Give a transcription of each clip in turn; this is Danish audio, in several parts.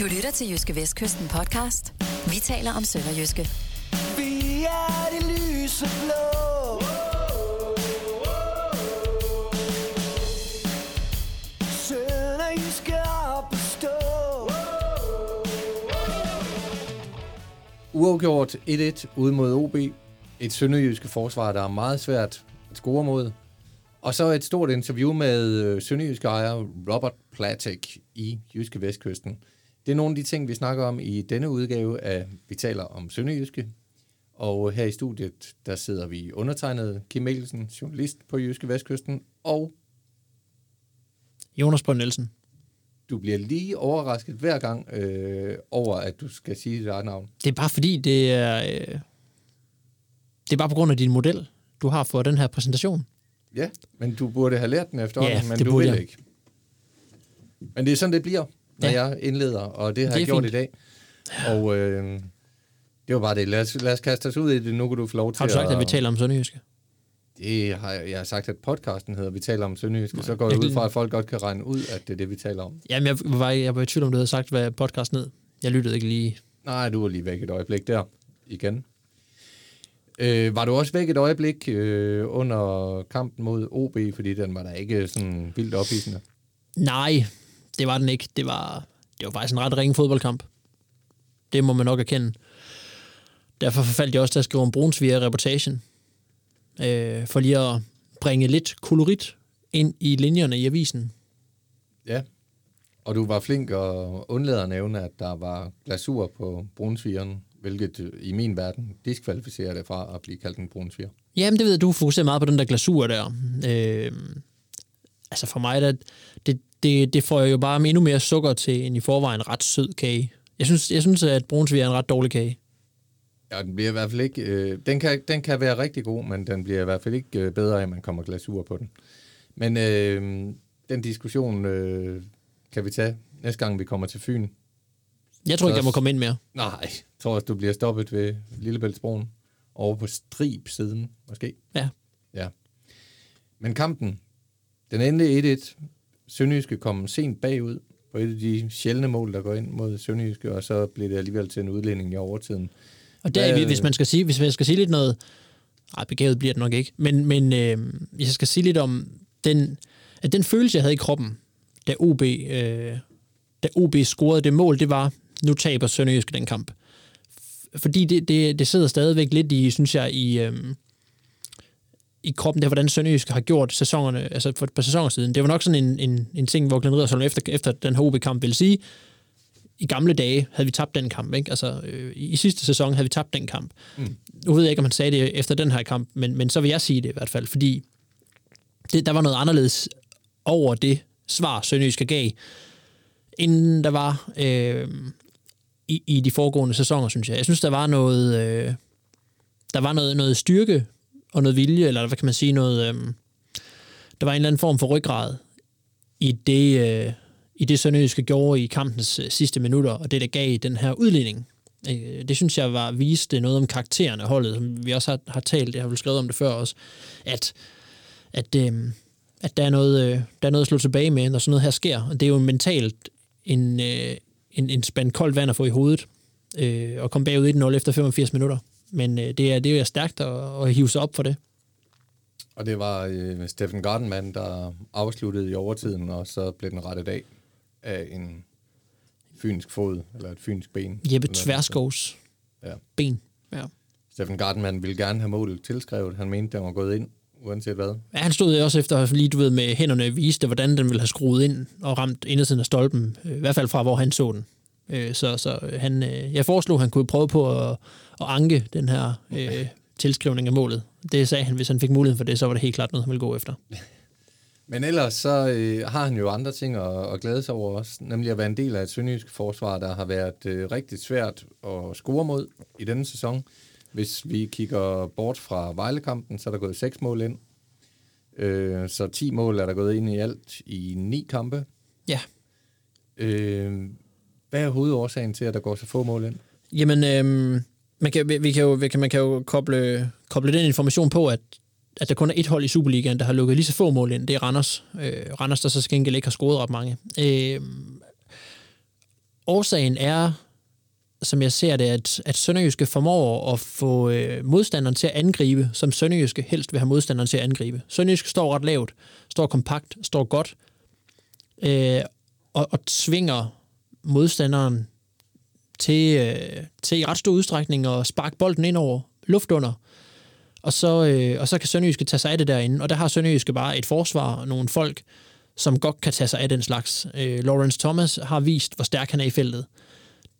Du lytter til Jyske Vestkysten podcast. Vi taler om Sønderjyske. Vi er det lyse blå. Sønderjyske op at stå. Uafgjort 1-1 ude mod OB. Et sønderjyske forsvar, der er meget svært at score mod. Og så et stort interview med øh, sønderjyske ejer Robert Platek i Jyske Vestkysten. Det er nogle af de ting, vi snakker om i denne udgave af Vi taler om Sønderjyske. Og her i studiet, der sidder vi undertegnet Kim Mikkelsen, journalist på Jyske Vestkysten, og Jonas Brønd Nielsen. du bliver lige overrasket hver gang øh, over, at du skal sige dit eget navn. Det er bare fordi, det er... Øh, det er bare på grund af din model, du har for den her præsentation. Ja, men du burde have lært den efterhånden, Ja, men det du vil jeg. ikke. Men det er sådan, det bliver, når Ja. jeg indleder, og det har Det jeg gjort fint. i dag. Og øh, det var bare det. Lad os, lad os kaste os ud i det. Nu kan du få lov til Har du sagt, at vi taler om Sønderjyske? Det har jeg, jeg har sagt, at podcasten hedder Vi taler om Sønderjyske. Så går jeg Jeg- ud fra, at folk godt kan regne ud, at det er det, vi taler om. Jamen, jeg var, jeg var i tvivl om, du havde sagt, hvad podcast ned. Jeg lyttede ikke lige. Nej, du var lige væk et øjeblik der igen. Øh, var du også væk et øjeblik øh, under kampen mod OB, fordi den var da ikke sådan vildt ophidsende? Nej, det var den ikke. Det var, det var faktisk en ret ringe fodboldkamp. Det må man nok erkende. Derfor forfaldt jeg også til at skrive om Brunsviger reportagen. Øh, for lige at bringe lidt kolorit ind i linjerne i avisen. Ja, og du var flink og undlader at nævne, at der var glasur på brunsvigeren, hvilket øh, i min verden diskvalificerer det fra at blive kaldt en brunsviger. Jamen, det ved jeg, du fokuserer meget på den der glasur der. Øh, altså for mig, der, det, det, det får jo bare endnu mere sukker til en i forvejen ret sød kage. Jeg synes, jeg synes at brunsviger er en ret dårlig kage. Ja, den bliver i hvert fald ikke... Øh, den, kan, den kan være rigtig god, men den bliver i hvert fald ikke øh, bedre, at man kommer glasur på den. Men øh, den diskussion øh, kan vi tage næste gang, vi kommer til Fyn. Jeg tror ikke, jeg må komme ind mere. Nej, jeg tror også, du bliver stoppet ved Lillebæltsbroen. Over på strib siden, måske. Ja. Ja. Men kampen, den endte 1-1. Sønderjyske kom sent bagud på et af de sjældne mål, der går ind mod Sønderjyske, og så blev det alligevel til en udlænding i overtiden. Og der, Hvad- hvis man skal sige, hvis man skal sige lidt noget, ej, begavet bliver det nok ikke, men, men øh, hvis jeg skal sige lidt om den, at den følelse, jeg havde i kroppen, da OB, øh, da OB scorede det mål, det var, nu taber Sønderjyske den kamp. Fordi det, det, det sidder stadigvæk lidt i, synes jeg, i, øh, i kroppen, der hvordan Sønderjyske har gjort sæsonerne, altså for et par sæsoner siden. Det var nok sådan en, en, en ting, hvor Glenn Riddersholm efter, efter den her OB-kamp ville sige, i gamle dage havde vi tabt den kamp. Ikke? Altså, øh, i, sidste sæson havde vi tabt den kamp. Mm. Nu ved jeg ikke, om han sagde det efter den her kamp, men, men så vil jeg sige det i hvert fald, fordi det, der var noget anderledes over det svar, Sønderjyske gav, end der var øh, i, i de foregående sæsoner, synes jeg. Jeg synes, der var noget, øh, der var noget, noget styrke og noget vilje, eller hvad kan man sige, noget, øh, der var en eller anden form for ryggrad i det, øh, i det Sønderjyske gjorde i kampens øh, sidste minutter, og det, der gav den her udligning. Øh, Det synes jeg var viste noget om karakteren af holdet, som vi også har, har talt, jeg har vel skrevet om det før også, at, at, øh, at der, er noget, øh, der er noget at slå tilbage med, når sådan noget her sker. Og det er jo mentalt en, øh, en, en spand koldt vand at få i hovedet, øh, og komme bagud 1-0 efter 85 minutter. Men øh, det, er, det er stærkt at, at hive sig op for det. Og det var øh, Steffen Gardenman, der afsluttede i overtiden, og så blev den rettet af af en fynsk fod, eller et fynsk ben. Jeppe. Tværskovs Ja. ben. Ja. Steffen Gardenman ville gerne have målet tilskrevet. Han mente, den var gået ind, uanset hvad. Ja, han stod jo også efter, lige du ved, med hænderne viste, hvordan den ville have skruet ind og ramt indersiden af stolpen. øh, I hvert fald fra, hvor han så den. Øh, Så, så han, øh, jeg foreslog, at han kunne prøve på at, at anke den her øh, tilskrivning af målet. Det sagde han, hvis han fik mulighed for det, så var det helt klart noget, han ville gå efter. Men ellers så øh, har han jo andre ting at, at glæde sig over også, nemlig at være en del af et sønderjysk forsvar, der har været øh, rigtig svært at score mod i denne sæson. Hvis vi kigger bort fra Vejlekampen, så er der gået seks mål ind. Øh, så 10 mål er der gået ind i alt i ni kampe. Ja, Øh, hvad er hovedårsagen til, at der går så få mål ind? Jamen, øhm, man, kan, vi, vi kan jo, vi kan, man kan jo koble, koble den information på, at, at der kun er et hold i Superligaen, der har lukket lige så få mål ind. Det er Randers. Øh, Randers, der så skal ikke har scoret ret mange. Øh, årsagen er, som jeg ser det, at, at Sønderjyske formår at få øh, modstanderen til at angribe, som Sønderjyske helst vil have modstanderen til at angribe. Sønderjyske står ret lavt, står kompakt, står godt, øh, og, og tvinger modstanderen til, øh, til i ret stor udstrækning at sparke bolden ind over luft under. Og så, øh, og så kan Sønderjyske tage sig af det derinde, og der har Sønderjyske bare et forsvar og nogle folk, som godt kan tage sig af den slags. Øh, Lawrence Thomas har vist, hvor stærk han er i feltet.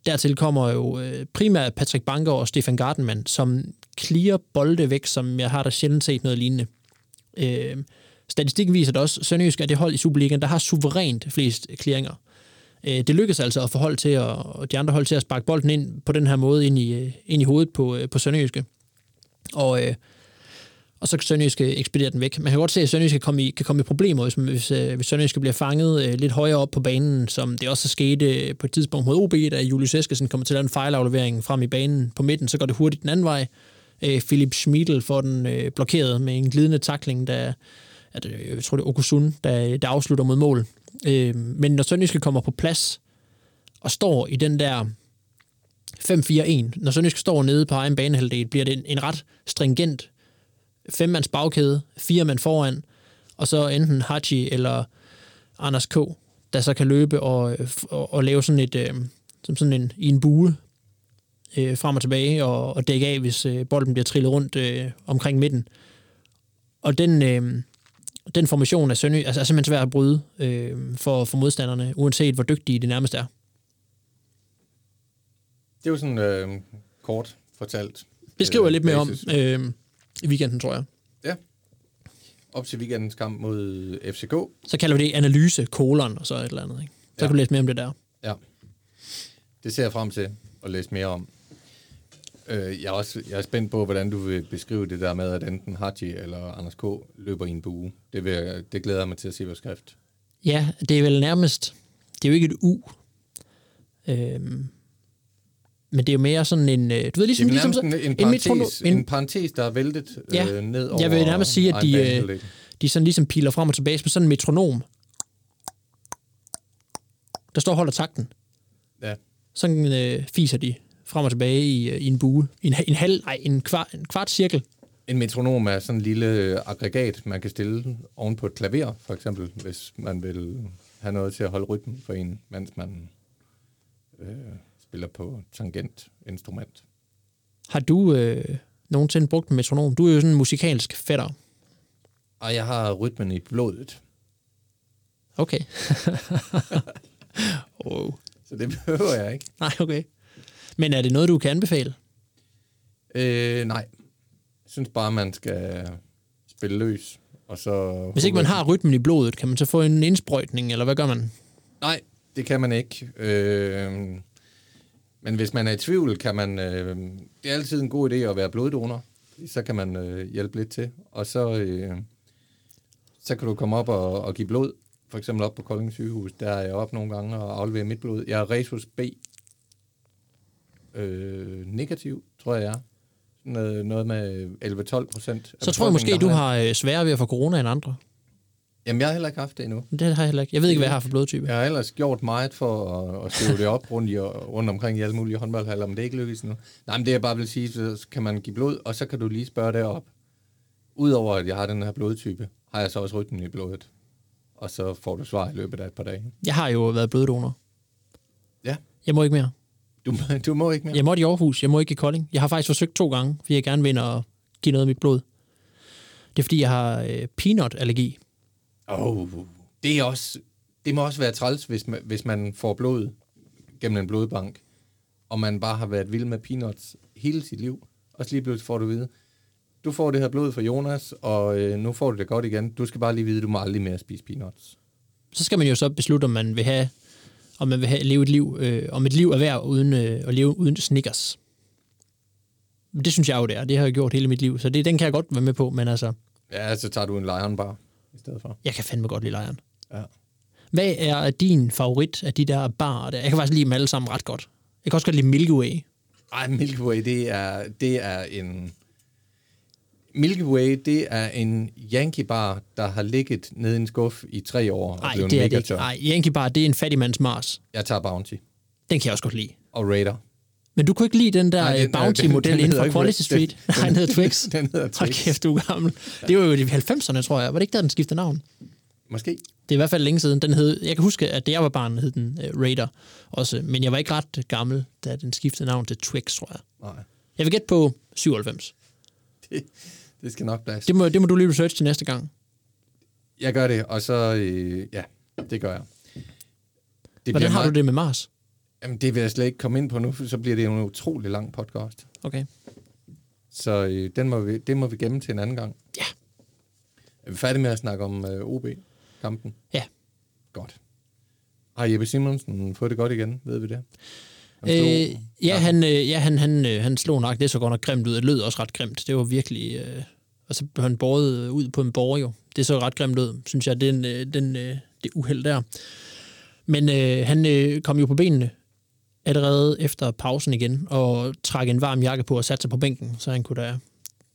Dertil kommer jo øh, primært Patrick Banker og Stefan Gardenman, som clear bolde væk, som jeg har da sjældent set noget lignende. Øh, statistikken viser det også, Sønderjysk er det hold i Superligaen, der har suverænt flest clearinger. Øh, det lykkedes altså at få hold til at, og de andre hold til at sparke bolden ind på den her måde ind i, øh, ind i hovedet på, øh, på Sønderjyske. Og, og så kan Sønderjyske ekspedere den væk. Man kan godt se, at Sønderjyske kan komme i, kan komme i problemer, hvis, hvis, hvis Sønderjyske bliver fanget lidt højere op på banen, som det også skete på et tidspunkt mod OB, da Julius Eskesen kommer til at lave en fejlaflevering frem i banen på midten, så går det hurtigt den anden vej. Philip Schmidl får den blokeret med en glidende takling, der at, jeg tror det er Okusun, der, der afslutter mod mål. Øh, men når Sønderjyske kommer på plads og står i den der 5-4-1, når Sønderjyske står nede på egen banehalvdel, bliver det en, en ret stringent femmands bagkæde, fire mand foran, og så enten Hachi eller Anders K., der så kan løbe og, og, og lave sådan et, øh, som sådan en, i en bue øh, frem og tilbage og, og dække af, hvis øh, bolden bliver trillet rundt øh, omkring midten. Og den, øh, den formation er, Sønderjy, altså, er simpelthen svær at bryde øh, for, for modstanderne, uanset hvor dygtige det nærmest er. Det er jo sådan øh, kort fortalt. Det skriver jeg lidt mere om øh, i weekenden, tror jeg. Ja. Op til weekendens kamp mod FCK. Så kalder vi det analyse, kolon og så et eller andet. Ikke? Så Ja. kan du læse mere om det der. Ja. Det ser jeg frem til at læse mere om. Øh, jeg, er også, jeg er spændt på, hvordan du vil beskrive det der med, at enten Haji eller Anders K. løber i en bue. Det, vil det glæder jeg mig til at se på skrift. Ja, det er vel nærmest... Det er jo ikke et U. Øhm, men det er jo mere sådan en... øh, Du ved, Det ligesom, er ligesom en, en, en, parentes, metrono- en, en, parentes, der er væltet Ja, øh, ned over jeg vil nærmest sige, at de, øh, de sådan ligesom piler frem og tilbage med sådan en metronom. Der står og holder takten. Ja. Sådan øh, fiser de frem og tilbage i, i en bue. En, en halv, nej, en kvart, en kvart cirkel. En metronom er sådan en lille aggregat, man kan stille oven på et klaver, for eksempel, hvis man vil have noget til at holde rytmen for en, mens man øh, spiller på tangentinstrument. Har du øh, nogensinde brugt en metronom? Du er jo sådan en musikalsk fætter. Og jeg har rytmen i blodet, Okay. oh. så det behøver jeg ikke. Nej, okay. Men er det noget, du kan anbefale? Øh, nej. Jeg synes bare, man skal spille løs. Og så Hvis ikke man har rytmen i blodet, kan man så få en indsprøjtning, eller hvad gør man? Nej, det kan man ikke. Øh, men hvis man er i tvivl, kan man... Øh, det er altid en god idé at være bloddonor. Så kan man øh, hjælpe lidt til. Og så, øh, så kan du komme op og, og give blod. For eksempel op på Kolding sygehus. Der er jeg op nogle gange og afleverer mit blod. Jeg er Resus B. Øh, negativ, tror jeg er. Noget, noget med 11-12 procent. Så tror jeg måske, du har øh, sværere ved at få corona end andre. Jamen, jeg har heller ikke haft det endnu. Det har jeg heller ikke. Jeg ved ikke, hvad jeg har for blodtype. Jeg har ellers gjort meget for at, at skrive det op rundt, i, rundt omkring i alle mulige håndboldhaller, men det er ikke lykkedes nu. Nej, men det jeg bare vil sige, så kan man give blod, og så kan du lige spørge derop. Udover at jeg har den her blodtype, har jeg så også rytmen i blodet. Og så får du svar i løbet af et par dage. Jeg har jo været bloddonor. Ja, Jeg må ikke mere. Du, du må ikke mere. Jeg måtte i Aarhus, jeg må ikke i Kolding. Jeg har faktisk forsøgt to gange, fordi jeg gerne vil og give noget af mit blod. Det er fordi, jeg har øh, peanut-allergi. Oh, det, er også, det må også være træls, hvis man, hvis man får blod gennem en blodbank, og man bare har været vild med peanuts hele sit liv. Og så lige pludselig får du at vide, du får det her blod fra Jonas, og øh, nu får du det godt igen. Du skal bare lige vide, at du må aldrig mere spise peanuts. Så skal man jo så beslutte, om man vil have, om man vil have, leve et liv, øh, om et liv er værd uden øh, at leve uden Snickers. Det synes jeg jo, det er. Det har jeg gjort hele mit liv, så det, den kan jeg godt være med på, men altså, Ja, så tager du en Lion Bar i stedet for. jeg kan fandme godt lide lejren. Ja. Hvad er din favorit af de der barer der? Jeg kan faktisk lide dem alle sammen ret godt. Jeg kan også godt lide Milky Way. Ej, Milky Way, det er, det er en... Milky Way, det er en Yankee bar, der har ligget nede i en skuff i tre år Nej, det er det ikke. Nej, Yankee Bar, det er en fattigmands Mars. Jeg tager Bounty. Den kan jeg også godt lide. og Raider. Men du kunne ikke lide den der Nej, Nej, den- Bounty-model den inden for Quality Street. den- Nej, den hedder Twix. Den hedder Hold Twix. kæft, du er gammel. Det var jo i de 90'erne, tror jeg. Var det ikke der, den skiftede navn? Måske. Det er i hvert fald længe siden. Den hed, jeg kan huske, at da jeg var barn, hed den uh, Raider også. Men jeg var ikke ret gammel, da den skiftede navn til Twix, tror jeg. Nej, Jeg vil gætte på 97. det, det skal nok plads. Det må, det må du lige research til næste gang. Jeg gør det, og så... Øh, ja, det gør jeg. Det Hvordan har meget, du det med Mars? Jamen, det vil jeg slet ikke komme ind på nu, for så bliver det en utrolig lang podcast. Okay. Så øh, den må vi, det må vi gemme til en anden gang. Ja. Er vi færdige med at snakke om øh, OB-kampen? Ja. Godt. Har Jeppe Simonsen fået det godt igen? Ved vi det? Øh, ja, han, øh, ja han, han, øh, han slog nok det så godt nok grimt ud. Det lød også ret grimt. Det var virkelig... Øh, og så blev han båret ud på en borger jo. Det så ret grimt ud, synes jeg, den, øh, den, øh, det uheld der. Men øh, han øh, kom jo på benene allerede efter pausen igen, og trak en varm jakke på og satte sig på bænken, så han kunne da...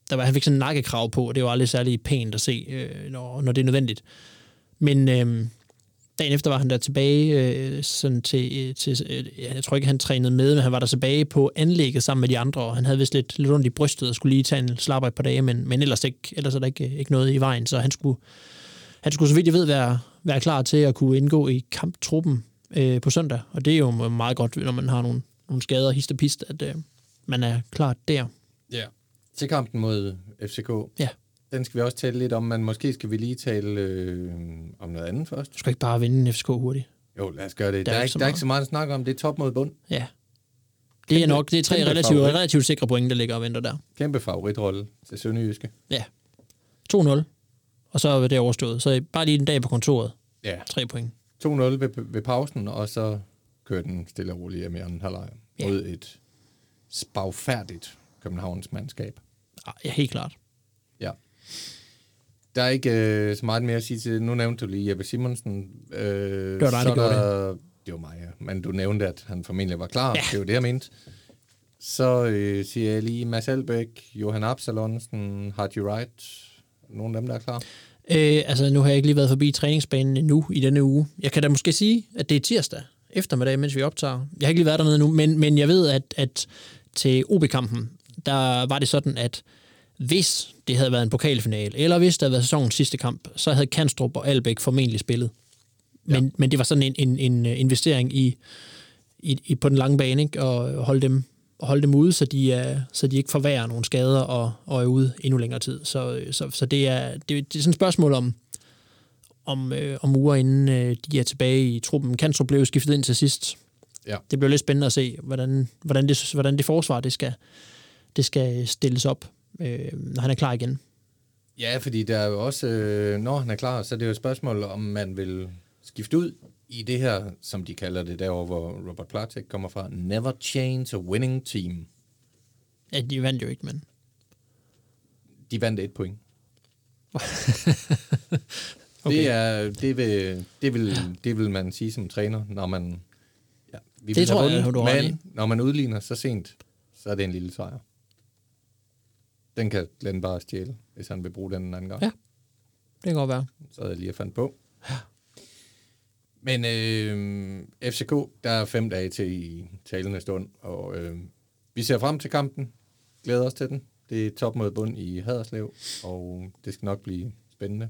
Der var, han fik sådan en nakkekrav på, og det var aldrig særlig pænt at se, øh, når, når det er nødvendigt. Men øh, dagen efter var han der tilbage øh, sådan til, øh, til øh, jeg tror ikke, han trænede med, men han var der tilbage på anlægget sammen med de andre, og han havde vist lidt, lidt ondt i brystet og skulle lige tage en slapper et par dage, men, men ellers, ikke, ellers er der ikke, ikke noget i vejen, så han skulle, han skulle så vidt jeg ved være, være klar til at kunne indgå i kamptruppen øh, på søndag, og det er jo meget godt, når man har nogle, nogle skader, hist og pist, at øh, man er klar der. Ja. Til kampen mod FCK. Ja. Den skal vi også tale lidt om, men måske skal vi lige tale øh, om noget andet først. Du skal ikke bare vinde FCK hurtigt. Jo, lad os gøre det. Der Der, er er, ikke der er meget. ikke så meget at snakke om. Det er top mod bund. Ja. Det er Kæmpe- nok, det er tre relativt, favorit. relativt sikre point, der ligger og venter der. Kæmpe favoritrolle til Sønderjyske. Ja. 2-0. Og så er det overstået. Så bare lige en dag på kontoret. Ja. Tre point. 2-0 ved, ved pausen, og så kører den stille og roligt hjem i anden halvleg Ja. mod et spagfærdigt Københavns mandskab. Ah, Ja, helt klart. Ja. Der er ikke øh, så meget mere at sige til det. Nu nævnte du lige Jeppe Simonsen. Øh, Det var dig, der gjorde der, det. var mig, ja. Men du nævnte, at han formentlig var klar. Ja. Det var det, jeg mente. Så øh, siger jeg lige Mads Albeck, Johan Absalonsen, Hardy Wright. Nogle af dem, der er klar. Øh, altså, nu har jeg ikke lige været forbi træningsbanen endnu i denne uge. Jeg kan da måske sige, at det er tirsdag eftermiddag, mens vi optager. Jeg har ikke lige været dernede nu, men, men jeg ved, at, at til OB-kampen, der var det sådan, at hvis det havde været en pokalfinale, eller hvis det havde været sæsonens sidste kamp, så havde Kanstrup og Albæk formentlig spillet. Men, ja. men det var sådan en, en, en investering i, i, i på den lange bane, ikke? og holde dem, holde dem ude, så de, er, så de ikke forværrer nogle skader og, og er ude endnu længere tid. Så, så, så det, er, det, det er sådan et spørgsmål om, om, øh, om uger, inden øh, de er tilbage i truppen. Kanstrup blev skiftet ind til sidst. Ja. Det bliver lidt spændende at se, hvordan, hvordan, det, hvordan det forsvar det skal, det skal stilles op, øh, når han er klar igen. Ja, fordi der er jo også, øh, når han er klar, så er det jo et spørgsmål, om man vil skifte ud i det her, som de kalder det derovre, hvor Robert Platek kommer fra. Never change a winning team. Ja, de vandt jo ikke, men... De vandt et point. Okay. Det, er, det, vil, det, vil, det vil man sige som træner, når man... Ja, vi Det tror jeg, vundet, du ret i. Men når man udligner så sent, så er det en lille sejr. Den kan Glenn bare stjæle, hvis han vil bruge den en anden gang. Ja. Det kan godt være. Så havde jeg lige at fandt på. Men øh, FCK, der er fem dage til i talende stund, og øh, vi ser frem til kampen. Glæder os til den. Det er top mod bund i Haderslev, og det skal nok blive spændende.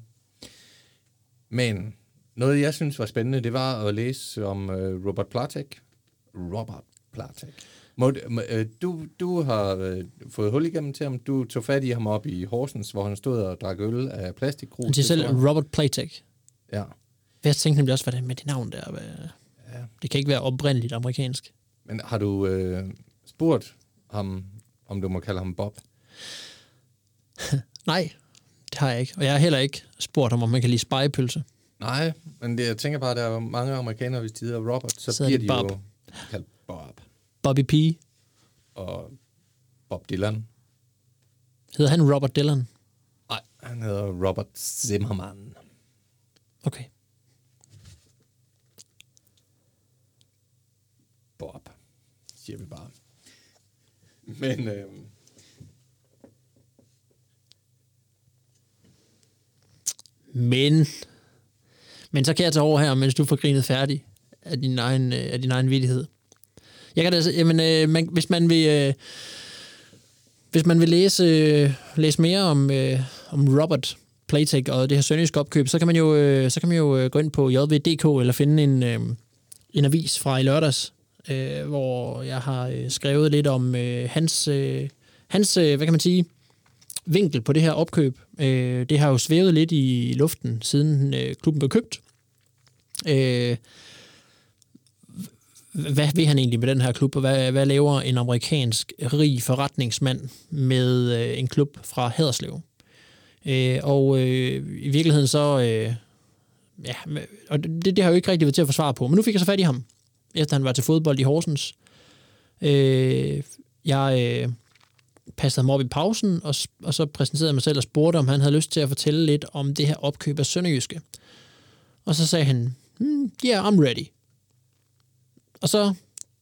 Men noget, jeg synes var spændende, det var at læse om øh, Robert Platek. Robert Platek. Må, må, øh, du, du har øh, fået hul igennem til ham. Du tog fat i ham op i Horsens, hvor han stod og drak øl af plastikkrus. Siger Det selv tror jeg. Robert Platek. Ja. Jeg tænkte nemlig også, hvad det er med det navn der. Hvad... Ja. Det kan ikke være oprindeligt amerikansk. Men har du øh, spurgt ham, om du må kalde ham Bob? Nej, det har jeg ikke. Og jeg har heller ikke spurgt ham, om man kan lide spejepølse. Nej, men det, jeg tænker bare, at der er mange amerikanere, hvis de hedder Robert, så, Så er bliver de Bob. jo kaldt Bob. Bobby P. Og Bob Dylan. Hedder han Robert Dylan? Nej, han hedder Robert Zimmerman. Okay. Bob, siger vi bare. Men øh, Men, men så kan jeg tage over her, mens du får grinet færdig af din egen, øh, af din egen vidighed. Jeg kan da, altså- jamen, øh, man, hvis man vil... Øh, hvis man vil læse, øh, læse mere om, øh, om Robert Playtech og det her sønderjyske opkøb, så kan man jo, øh, så kan man jo øh, gå ind på jv.dk eller finde en, øh, en avis fra i lørdags, øh, hvor jeg har øh, skrevet lidt om øh, hans, øh, hans øh, hvad kan man sige, vinkel på det her opkøb. Øh, det har jo svævet lidt i luften, siden øh, klubben blev købt. Øh, hvad vil han egentlig med den her klub, og hvad, hvad laver en amerikansk rig forretningsmand med øh, en klub fra Haderslev? Øh, og øh, i virkeligheden så... Øh, ja, og det, det har jeg jo ikke rigtig været til at forsvare på, men nu fik jeg så fat i ham, efter han var til fodbold i Horsens. Øh, jeg øh, passede ham op i pausen, og, og så præsenterede jeg mig selv og spurgte, om han havde lyst til at fortælle lidt om det her opkøb af Sønderjyske. Og så sagde han, hmm, yeah, I'm ready. Og så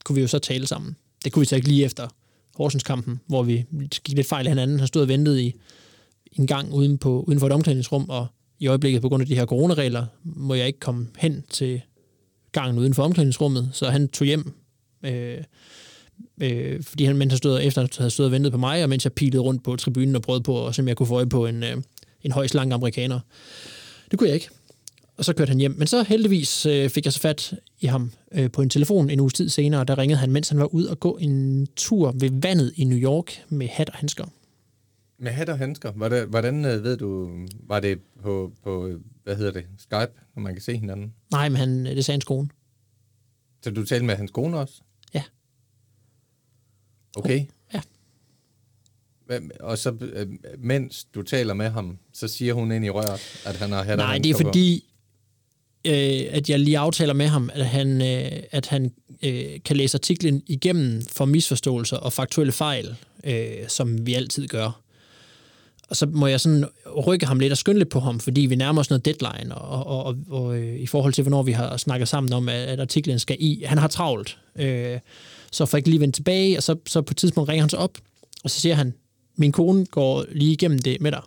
kunne vi jo så tale sammen. Det kunne vi så ikke lige efter Horsens-kampen, hvor vi gik lidt fejl af hinanden. Han stod og ventede i en gang uden, på, uden for et omklædningsrum, og i øjeblikket på grund af de her coronaregler, må jeg ikke komme hen til gangen uden for omklædningsrummet, så han tog hjem, øh, øh, fordi han, mens han stod, efter han havde stået og ventet på mig, og mens jeg pilede rundt på tribunen og prøvede på, og jeg kunne få øje på en, øh, en højst lang amerikaner. Det kunne jeg ikke. Og så kørte han hjem. Men så heldigvis øh, fik jeg så fat i ham øh, på en telefon en uges tid senere, og der ringede han, mens han var ude og gå en tur ved vandet i New York med hat og handsker. Med hat og handsker. Hvordan, hvordan øh, ved du, var det på, på, hvad hedder det, Skype, når man kan se hinanden? Nej, men han, det sagde hans kone. Så du talte med hans kone også? Ja. Okay. Ja. Og så, øh, mens du taler med ham, så siger hun ind i røret, at han har hat Nej, det er fordi, øh, at jeg lige aftaler med ham, at han, øh, at han øh, kan læse artiklen igennem for misforståelser og faktuelle fejl, øh, som vi altid gør. Og så må jeg sådan rykke ham lidt og skynde lidt på ham, fordi vi nærmer os noget deadline, og, og, og, og øh, i forhold til, hvornår vi har snakket sammen om, at, at artiklen skal i. Han har travlt, øh, så får jeg ikke lige vendt tilbage, og så, så på et tidspunkt ringer han så op, og så siger han, min kone går lige igennem det med dig,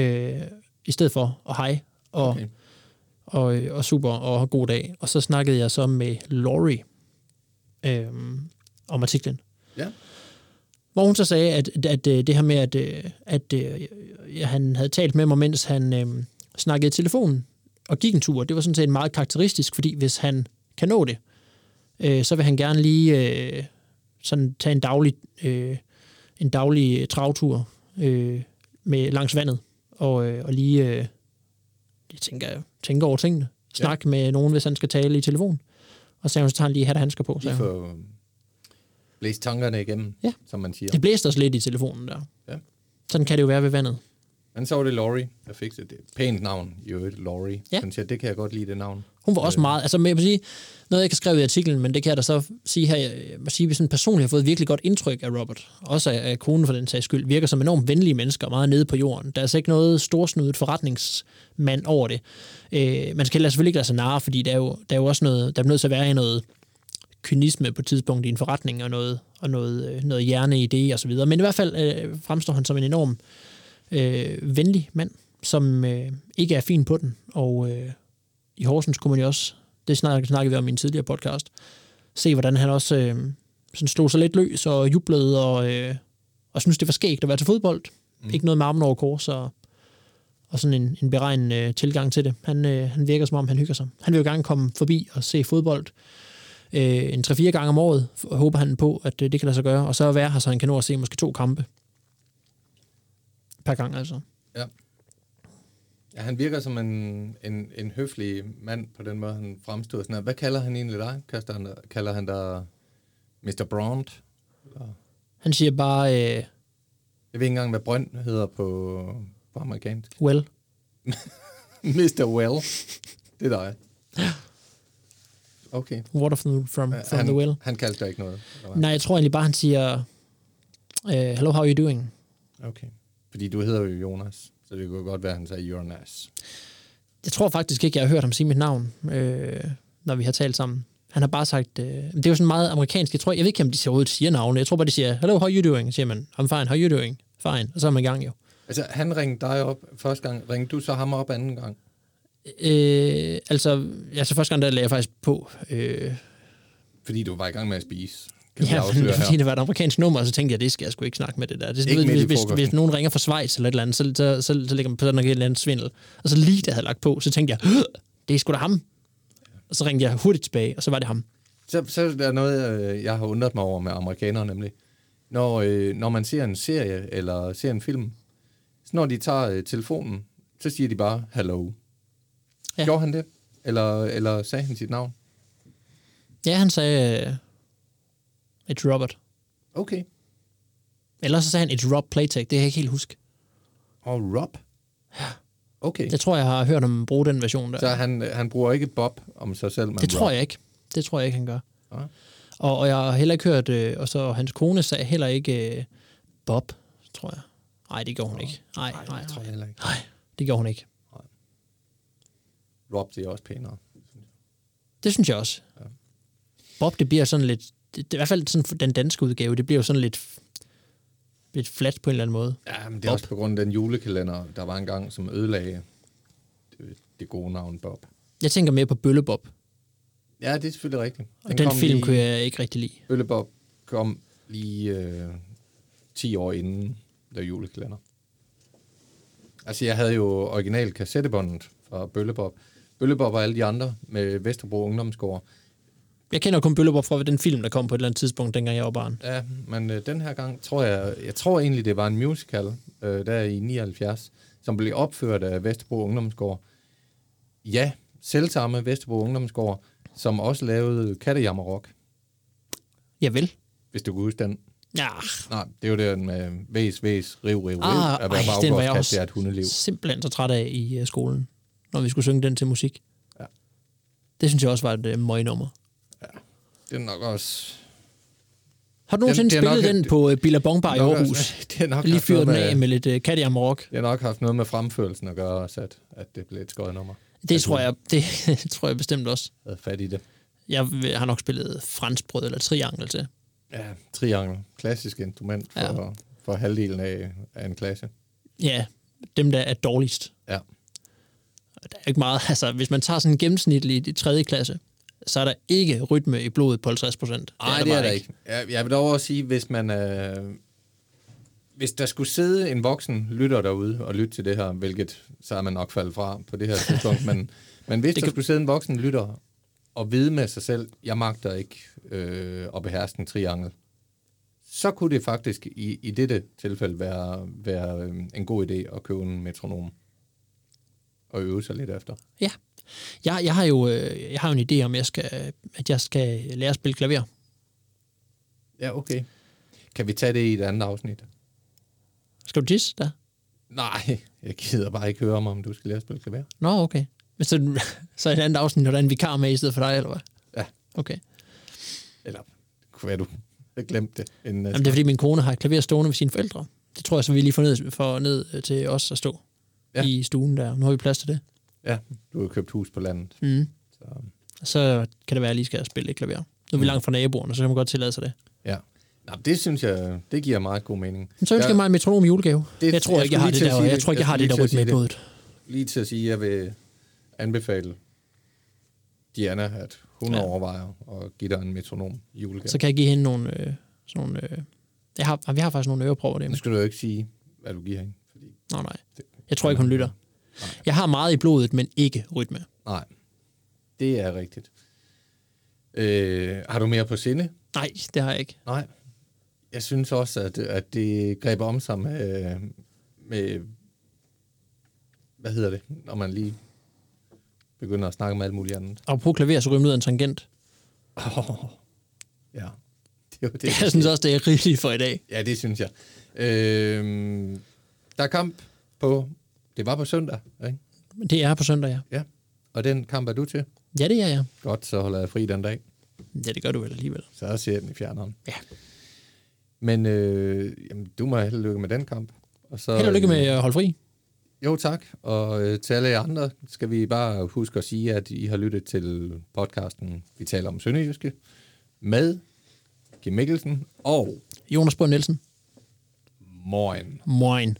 øh, i stedet for, og hej, og, Okay og, øh, og super, og god dag. Og så snakkede jeg så med Laurie øh, om artiklen. Ja. Hvor hun så sagde, at, at, at øh, det her med, at, øh, at, at ja, han havde talt med mig, mens han øh, snakkede i telefonen og gik en tur, det var sådan set meget karakteristisk, fordi hvis han kan nå det, øh, så vil han gerne lige øh, sådan tage en daglig, øh, en daglig travtur øh, med langs vandet, og, øh, og lige øh, tænker, tænker over tingene. Snak ja. med nogen, hvis han skal tale i telefon. Og så så tager han lige hat og handsker på. Lige Sagde hun. få blæst tankerne igennem, Ja. som man siger. Det blæste os lidt i telefonen der. Ja. Sådan kan det jo være ved vandet. Men så var det Laurie, der fik det. Det et pænt navn, i øvrigt, Laurie. Ja. Synes jeg, det kan jeg godt lide, det navn. Hun var også meget, altså med at sige, noget jeg ikke har skrevet i artiklen, men det kan jeg da så sige her, jeg må sige, sådan personligt har fået et virkelig godt indtryk af Robert, også af, af konen for den sags skyld, virker som enormt venlige mennesker, og meget nede på jorden. Der er altså ikke noget storsnudet forretningsmand over det. Øh, man skal selvfølgelig ikke lade sig narre, fordi der er, jo, der er jo også noget, der er nødt til at være noget kynisme på et tidspunkt i en forretning, og noget, og noget, øh, noget hjerneidé og så videre. Men i hvert fald øh, fremstår han som en enorm øh, venlig mand, som øh, ikke er fin på den, og øh, i Horsens kunne man jo også, det snakkede, snakkede vi om i en tidligere podcast, se hvordan han også øh, sådan slog sig lidt løs og jublede og, øh, og synes det var skægt at være til fodbold. Mm. Ikke noget med armen over kors og, og sådan en, en beregnende øh, tilgang til det. Han, øh, han virker som om, han hygger sig. Han vil jo gerne komme forbi og se fodbold øh, en 3-4 gange om året, håber han på, at øh, det kan lade sig gøre, og så være her, så han kan nå at se måske to kampe per gang altså. Ja. han virker som en, en, en høflig mand på den måde, han fremstod. Sådan her. Hvad kalder han egentlig dig? Kalder han, kalder han dig Mr. Brandt? Han siger bare, øh, Jeg ved ikke engang, hvad Brønd hedder på, på amerikansk. well, Mr. Well. Det er dig. Okay. water from, from, from han, the well. Han kaldte dig ikke noget? eller? Nej, jeg tror egentlig bare, han siger, uh, hello, how are you doing? Okay. Fordi du hedder jo Jonas, så det kunne godt være, at han sagde Jonas. Jeg tror faktisk ikke, jeg har hørt ham sige mit navn, øh, når vi har talt sammen. Han har bare sagt, øh, det er jo sådan meget amerikansk. Jeg, tror, jeg ved ikke, om de overhovedet siger navne. Jeg tror bare, de siger, hello, how you doing? siger man, I'm fine, how you doing? Fine. Og så er man i gang jo. Altså, han ringede dig op første gang. Ringede du så ham op anden gang? Øh, altså, altså, første gang, der lagde jeg faktisk på. Øh, Fordi du var i gang med at spise. Kan Ja, fordi det var et amerikansk nummer, og så tænkte jeg, det skal jeg sgu ikke snakke med det der. Det, Ikke ved, hvis, hvis, hvis, nogen ringer fra Schweiz eller et eller andet, så, så, så, så lægger man på sådan noget et eller andet svindel. Og så lige da jeg havde lagt på, så tænkte jeg, "Øh, det er sgu da ham. Og så ringte jeg hurtigt tilbage, og så var det ham. Så, så er der noget, øh, jeg har undret mig over med amerikanere nemlig. Når, øh, når man ser en serie eller ser en film, så når de tager øh, telefonen, så siger de bare, hello. Ja. Gjorde han det? Eller, eller sagde han sit navn? Ja, han sagde, uh, it's Robert. Okay. Eller så sagde han, it's Rob Playtech. Det kan jeg ikke helt huske. Og Rob? Okay. Jeg tror, jeg har hørt ham bruge den version der. Så han, han bruger ikke Bob om sig selv, men det Rob. tror jeg ikke. Det tror jeg ikke, han gør. Nej. Og, og jeg har heller ikke hørt, øh, og så hans kone sagde heller ikke øh, Bob, tror jeg. Nej, det gjorde hun ikke. Nej, nej, det tror nej. jeg heller ikke. Nej, det gjorde hun ikke. Rob, det er også pænere. Det synes jeg også. Ja. Bob, det bliver sådan lidt... Det, det, I hvert fald sådan den danske udgave, det bliver jo sådan lidt, lidt flat på en eller anden måde. Ja, men det er Bob. også på grund af den julekalender, der var engang, som ødelagde det, det gode navn Bob. Jeg tænker mere på Bøllebob, Ja, det er selvfølgelig rigtigt. og den film lige- kunne jeg ikke rigtig lide. Bøllebob kom lige øh, 10 år inden der julekalender. Altså, jeg havde jo original kassettebåndet fra Bøllebob. Bøllebob og alle de andre med Vesterbro Ungdomsgård. Jeg kender kun Bøllebob fra den film, der kom på et eller andet tidspunkt, dengang jeg var barn. Ja, men øh, den her gang tror jeg, jeg tror egentlig, det var en musical, øh, der i 79, som blev opført af Vesterbro Ungdomsgård. Ja, selvsamme Vesterbro Ungdomsgård, som også lavede Kattejammer Rock, Ja vel. hvis du kan huske den. Ja, Nej, det er jo den med væs, væs, riv, riv, riv. ah, at være ej, den var jeg også det et hundeliv. simpelthen så træt af i uh, skolen, når vi skulle synge den til musik. Ja. Det synes jeg også var et uh, møgnummer. Det er nok også... Har du nogensinde er nok spillet et- den på uh, Billabongbar i nok Aarhus? Også, det har nok Lige fyret den af med, med lidt uh, Katjam Rock. det har nok haft noget med fremførelsen at gøre, også at, at det blev et skøjet nummer. Det tror jeg, det tror jeg bestemt også. Havde fat i det. Jeg har nok spillet franskbrød eller triangel til. Ja, triangel. Klassisk instrument for, Ja. for halvdelen af, af en klasse. Ja, dem der er dårligst. Ja. Der er ikke meget, altså hvis man tager sådan en gennemsnitlig i tredje klasse, så er der ikke rytme i blodet på 50 procent. Nej, det er der ikke. Jeg, jeg vil dog også sige, hvis man... Øh, hvis der skulle sidde en voksen lytter derude og lytte til det her, hvilket så er man nok faldet fra på det her tidspunkt, men, men hvis Det der kan- skulle sidde en voksen lytter og vide med sig selv, jeg magter ikke øh, at beherske en triangel, så kunne det faktisk i, i dette tilfælde være, være øh, en god idé at købe en metronom og øve sig lidt efter. Ja. Jeg, jeg har jo øh, jeg har jo en idé om, jeg skal, at jeg skal lære at spille klaver. Ja, okay. Kan vi tage det i et andet afsnit? Skal du tisse der? Nej, jeg gider bare ikke høre om, om du skal lære at spille klaver. Nå, okay. Men så, så et andet afsnit, når der er en vikar med i stedet for dig, eller hvad? Ja. Okay. Eller kunne være, du havde glemt det. Inden, Jamen, det er fordi, min kone har et klaver stående ved sine forældre. Det tror jeg, så vi lige får ned, får ned øh, til os at stå. Ja. i stuen der. Nu har vi plads til det. Ja, du har købt hus på landet. Mm. Så, Så kan det være, at jeg lige skal spille et klaver. Nu er vi Mm. langt fra naboerne, så kan man godt tillade sig det. ja. Nå, det synes jeg, det giver meget god mening. Men så ønsker jeg mig en metronom julegave. Det- Det, jeg tror jeg ikke, jeg har det der. Jeg det. tror ikke, Jeg har det der det. blodet. Lige til at sige, at jeg vil anbefale Diana, at hun Ja. overvejer at give dig en metronom julegave. Så kan jeg give hende nogle... Øh, sådan nogle øh, jeg har, vi har faktisk nogle øreprøver Nu derhjemme. skal du jo ikke sige, hvad du giver hende. Fordi, Nå, nej. det, Jeg tror ikke, hun lytter. Nej. Jeg har meget i blodet, men ikke rytme. nej, det er rigtigt. Øh, har du mere på sinde? Nej, det har jeg ikke. Nej. Jeg synes også, at, at det greb om sig med, med, hvad hedder det, når man lige begynder at snakke med alt muligt andet. Og på klaver, så ryger ud af en tangent. Oh, ja, det er jo det. Jeg synes også, det er rigeligt for i dag. Ja, det synes jeg. Øh, der er kamp på, det var på søndag, ikke? Men det er på søndag, ja. Ja, og den kamp er du til. Ja, det er jeg. Godt, så holder jeg fri den dag. Ja, det gør du vel alligevel. Så ser jeg den i fjerneren. Ja. Men øh, jamen, du må have held og lykke med den kamp. Og så, Held og lykke med øh, at holde fri. Jo, tak. Og øh, til alle jer andre skal vi bare huske at sige, at I har lyttet til podcasten Vi taler om Sønderjyske med Kim Mikkelsen og Jonas Bund Nielsen. Moin. Moin.